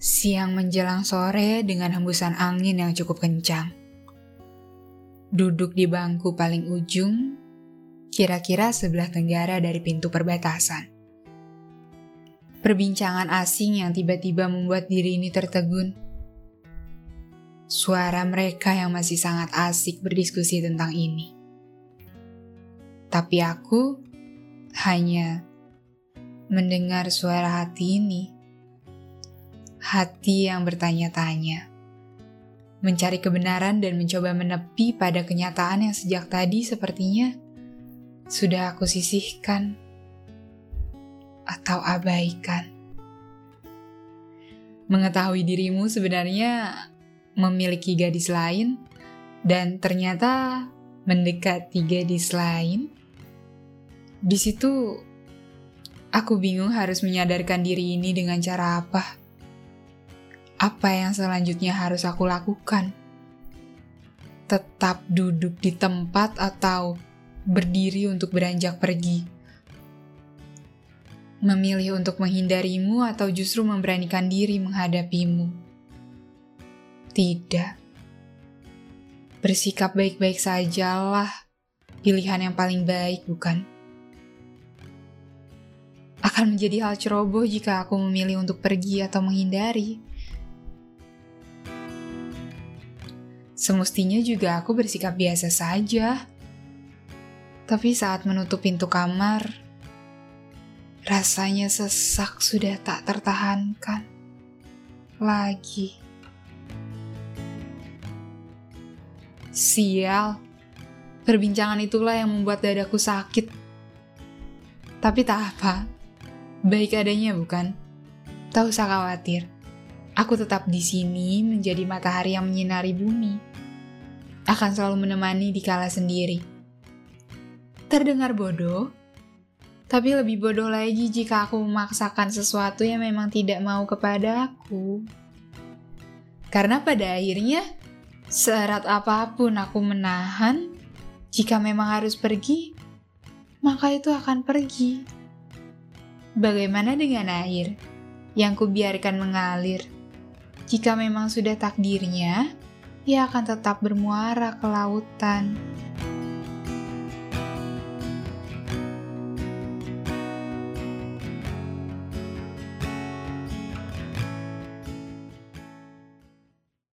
Siang menjelang sore dengan hembusan angin yang cukup kencang. Duduk di bangku paling ujung, kira-kira sebelah tenggara dari pintu perbatasan. Perbincangan asing yang tiba-tiba membuat diri ini tertegun. Suara mereka yang masih sangat asik berdiskusi tentang ini. Tapi aku hanya mendengar suara hati ini hati yang bertanya-tanya, mencari kebenaran dan mencoba menepi pada kenyataan yang sejak tadi sepertinya sudah aku sisihkan atau abaikan. Mengetahui dirimu sebenarnya memiliki gadis lain dan ternyata mendekati gadis lain. Di situ aku bingung harus menyadarkan diri ini dengan cara apa apa yang selanjutnya harus aku lakukan? Tetap duduk di tempat atau berdiri untuk beranjak pergi? Memilih untuk menghindarimu atau justru memberanikan diri menghadapimu? Tidak. Bersikap baik-baik sajalah pilihan yang paling baik, bukan? Akan menjadi hal ceroboh jika aku memilih untuk pergi atau menghindari Semestinya juga aku bersikap biasa saja. Tapi saat menutup pintu kamar, rasanya sesak sudah tak tertahankan lagi. Sial, perbincangan itulah yang membuat dadaku sakit. Tapi tak apa, baik adanya bukan? Tak usah khawatir, aku tetap di sini menjadi matahari yang menyinari bumi akan selalu menemani di kala sendiri. Terdengar bodoh, tapi lebih bodoh lagi jika aku memaksakan sesuatu yang memang tidak mau kepada aku. Karena pada akhirnya, seerat apa pun aku menahan, jika memang harus pergi, maka itu akan pergi. Bagaimana dengan air yang kubiarkan mengalir? Jika memang sudah takdirnya, ia akan tetap bermuara ke lautan.